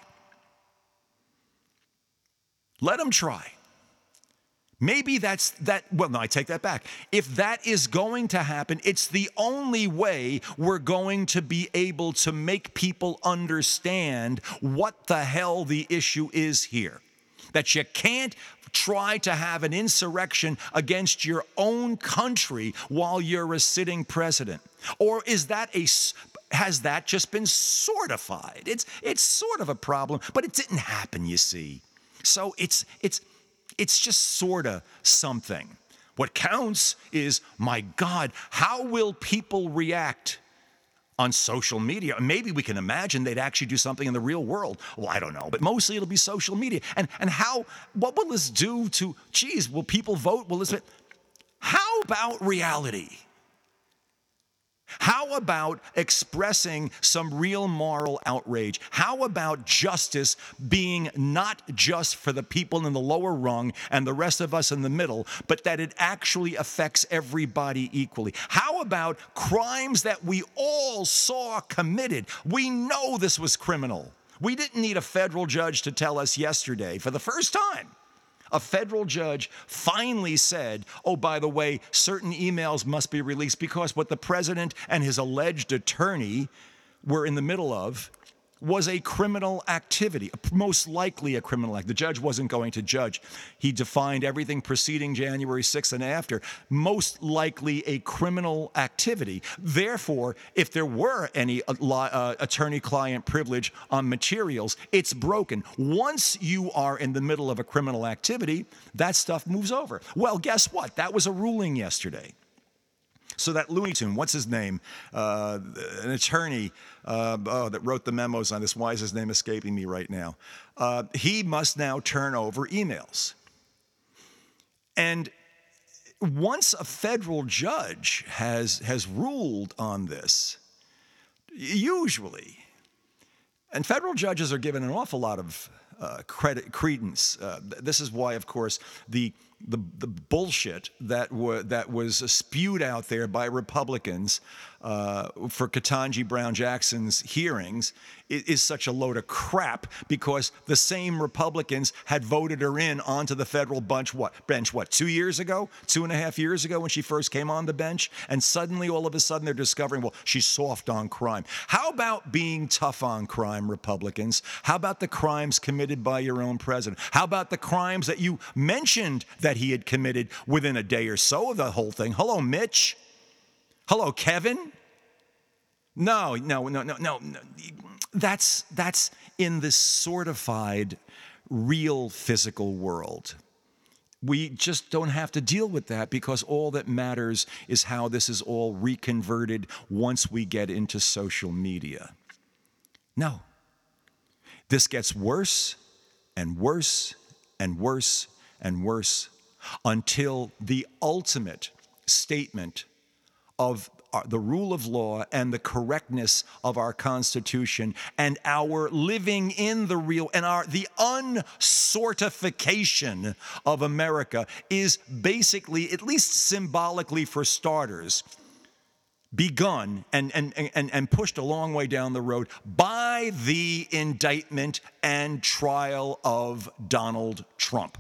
Let them try. Maybe that's that. Well, no, I take that back. If that is going to happen, it's the only way we're going to be able to make people understand what the hell the issue is here that you can't try to have an insurrection against your own country while you're a sitting president? Or is that a has that just been sortified? It's it's sort of a problem, but it didn't happen, you see. So it's it's it's just sort of something. What counts is, my God, how will people react on social media. Maybe we can imagine they'd actually do something in the real world. Well, I don't know, but mostly it'll be social media. And and how what will this do to geez, will people vote? Will this how about reality? How about expressing some real moral outrage? How about justice being not just for the people in the lower rung and the rest of us in the middle, but that it actually affects everybody equally? How about crimes that we all saw committed? We know this was criminal. We didn't need a federal judge to tell us yesterday for the first time a federal judge finally said, oh, by the way, certain emails must be released because what the president and his alleged attorney were in the middle of was a criminal activity, most likely a criminal act. The judge wasn't going to judge. He defined everything preceding January 6th and after, most likely a criminal activity. Therefore, if there were any uh, uh attorney client privilege on materials, it's broken. Once you are in the middle of a criminal activity, that stuff moves over. Well, guess what? That was a ruling yesterday. So that Looney Tune, what's his name? Uh, an attorney uh, oh, that wrote the memos on this. Why is his name escaping me right now? Uh, he must now turn over emails. And once a federal judge has, has ruled on this, usually, and federal judges are given an awful lot of uh, credit, credence. Uh, this is why, of course, the the, the bullshit that, wa- that was spewed out there by Republicans uh, for Ketanji Brown Jackson's hearings is, is, such a load of crap because the same Republicans had voted her in onto the federal bench what bench what two years ago, two and a half years ago when she first came on the bench, and suddenly all of a sudden they're discovering well she's soft on crime. How about being tough on crime, Republicans? How about the crimes committed by your own president? How about the crimes that you mentioned that he had committed within a day or so of the whole thing? Hello, Mitch. Hello, Kevin. No, no, no, no, no. That's, that's in the sortified, real physical world. We just don't have to deal with that because all that matters is how this is all reconverted once we get into social media. No. This gets worse and worse and worse and worse until the ultimate statement of uh, the rule of law and the correctness of our constitution and our living in the real and our the unsortification of America is basically at least symbolically for starters begun and, and, and, and pushed a long way down the road by the indictment and trial of Donald Trump.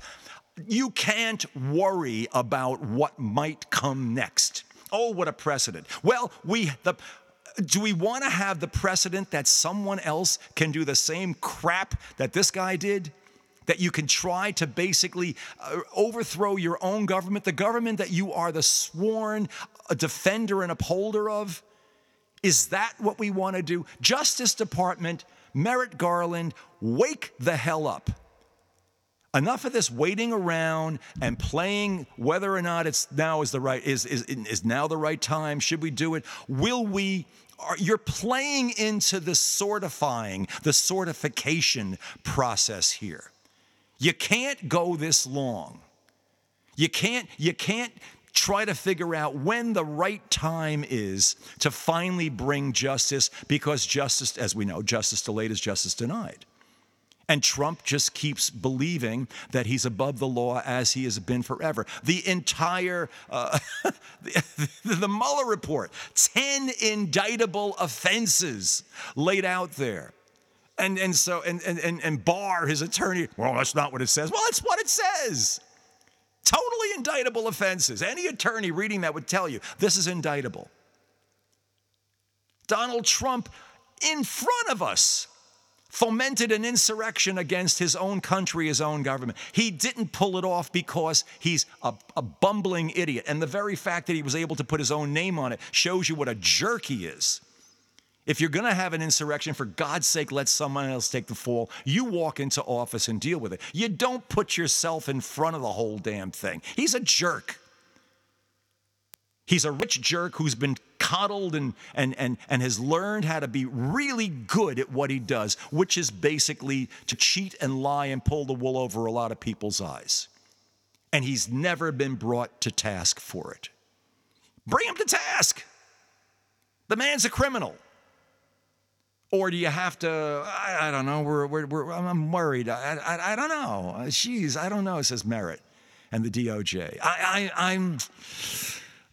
You can't worry about what might come next. Oh, what a precedent. Well, we the do we want to have the precedent that someone else can do the same crap that this guy did? That you can try to basically uh, overthrow your own government, the government that you are the sworn uh, defender and upholder of? Is that what we want to do? Justice Department, Merrick Garland, wake the hell up. Enough of this waiting around and playing whether or not it's now is the right is is is now the right time. Should we do it? Will we? Are, you're playing into the sortifying, the sortification process here. You can't go this long. You can't, you can't try to figure out when the right time is to finally bring justice because justice, as we know, justice delayed is justice denied. And Trump just keeps believing that he's above the law as he has been forever. The entire, uh, the, the Mueller report, 10 indictable offenses laid out there. And, and so, and, and, and Barr, his attorney, well, that's not what it says. Well, that's what it says. Totally indictable offenses. Any attorney reading that would tell you this is indictable. Donald Trump in front of us fomented an insurrection against his own country, his own government. He didn't pull it off because he's a, a, bumbling idiot. And the very fact that he was able to put his own name on it shows you what a jerk he is. If you're going to have an insurrection, for God's sake, let someone else take the fall. You walk into office and deal with it. You don't put yourself in front of the whole damn thing. He's a jerk. He's a rich jerk who's been coddled and, and, and, and has learned how to be really good at what he does, which is basically to cheat and lie and pull the wool over a lot of people's eyes. And he's never been brought to task for it. Bring him to task. The man's a criminal. Or do you have to, I, I don't know, we're, we're, we're, I'm worried. I, I, I don't know. Jeez, I don't know, says Merrick and the DOJ. I, I, I'm,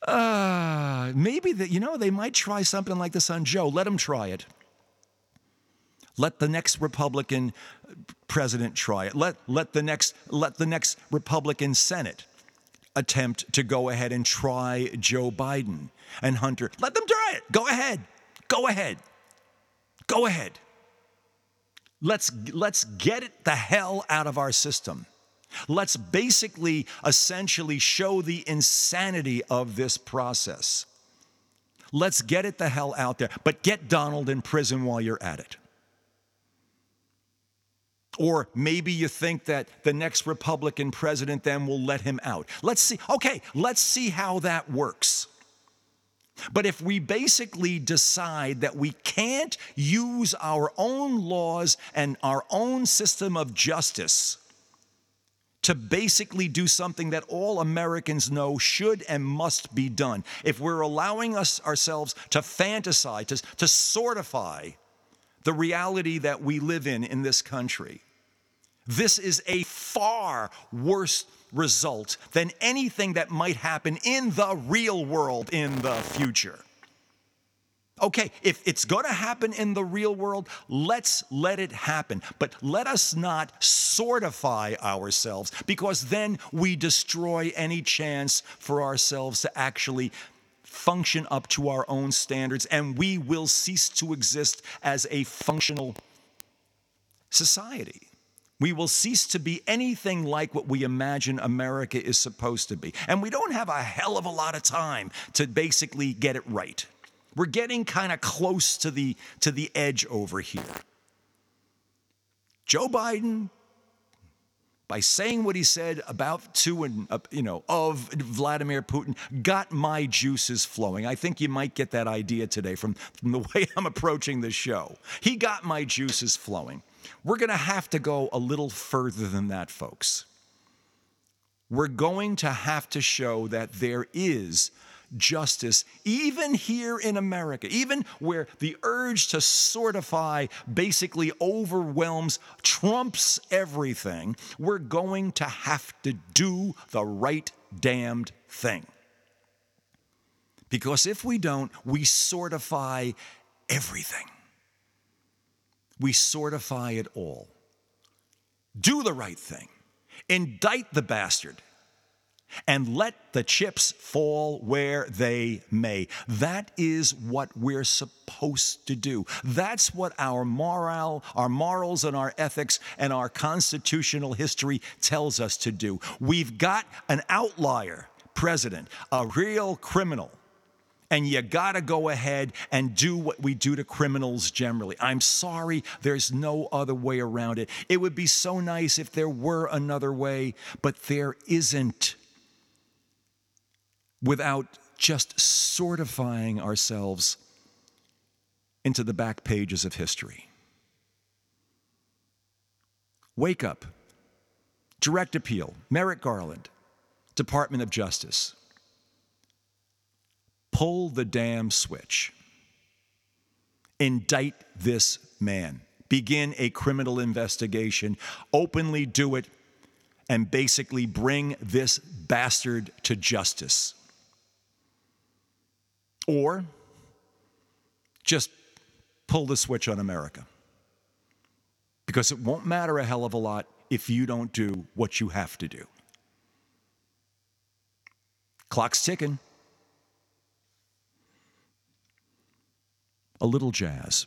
uh, maybe that, you know, they might try something like this on Joe. Let them try it. Let the next Republican president try it. Let, let, the, next, let the next Republican Senate attempt to go ahead and try Joe Biden and Hunter. Let them try it. Go ahead. Go ahead. Go ahead. Let's, let's get it the hell out of our system. Let's basically, essentially show the insanity of this process. Let's get it the hell out there, but get Donald in prison while you're at it. Or maybe you think that the next Republican president then will let him out. Let's see. Okay, let's see how that works. But if we basically decide that we can't use our own laws and our own system of justice to basically do something that all Americans know should and must be done, if we're allowing us ourselves to fantasize, to, to sortify the reality that we live in in this country, this is a far worse result than anything that might happen in the real world in the future. Okay, if it's going to happen in the real world, let's let it happen. But let us not sortify ourselves because then we destroy any chance for ourselves to actually function up to our own standards and we will cease to exist as a functional society we will cease to be anything like what we imagine America is supposed to be. And we don't have a hell of a lot of time to basically get it right. We're getting kind of close to the, to the edge over here. Joe Biden, by saying what he said about to and uh, you know of Vladimir Putin got my juices flowing. I think you might get that idea today from, from the way I'm approaching this show. He got my juices flowing. We're going to have to go a little further than that, folks. We're going to have to show that there is justice, even here in America, even where the urge to sortify basically overwhelms, trumps everything, we're going to have to do the right damned thing. Because if we don't, we sortify everything. We sortify it all. Do the right thing. Indict the bastard and let the chips fall where they may. That is what we're supposed to do. That's what our moral, our morals and our ethics and our constitutional history tells us to do. We've got an outlier president, a real criminal. And you got to go ahead and do what we do to criminals generally. I'm sorry, there's no other way around it. It would be so nice if there were another way, but there isn't without just sortifying ourselves into the back pages of history. Wake up. Direct appeal. Merrick Garland, Department of Justice. Pull the damn switch. Indict this man. Begin a criminal investigation. Openly do it and basically bring this bastard to justice. Or just pull the switch on America. Because it won't matter a hell of a lot if you don't do what you have to do. Clock's ticking. A little jazz.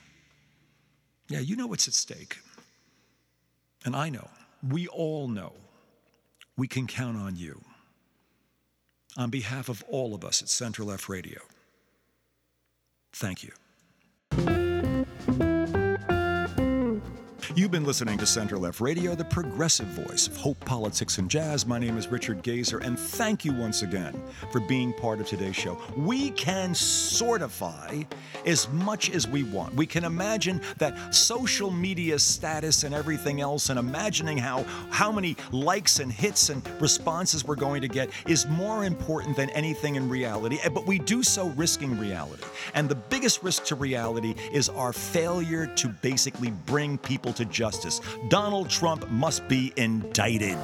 Yeah, you know what's at stake. And I know, we all know, we can count on you. On behalf of all of us at Center Left Radio, thank you. You've been listening to Center Left Radio, the progressive voice of hope, politics, and jazz. My name is Richard Gazer, and thank you once again for being part of today's show. We can sortify as much as we want. We can imagine that social media status and everything else, and imagining how, how many likes and hits and responses we're going to get is more important than anything in reality. Eh, But we do so risking reality. And the biggest risk to reality is our failure to basically bring people to justice. Donald Trump must be indicted.